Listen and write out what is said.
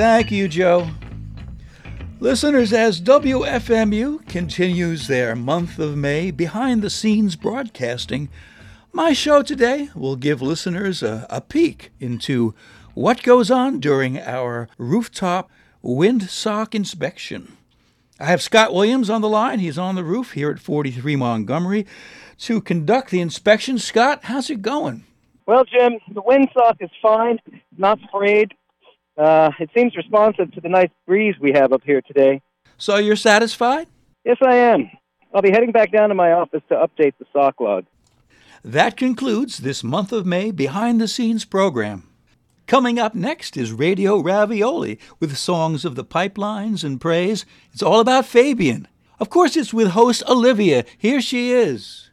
Thank you, Joe. Listeners, as WFMU continues their month of May behind the scenes broadcasting, my show today will give listeners a, a peek into what goes on during our rooftop windsock inspection. I have Scott Williams on the line. He's on the roof here at 43 Montgomery to conduct the inspection. Scott, how's it going? Well, Jim, the windsock is fine, not sprayed. Uh, it seems responsive to the nice breeze we have up here today. So you're satisfied? Yes, I am. I'll be heading back down to my office to update the sock log. That concludes this month of May behind the scenes program. Coming up next is Radio Ravioli with songs of the pipelines and praise. It's all about Fabian. Of course, it's with host Olivia. Here she is.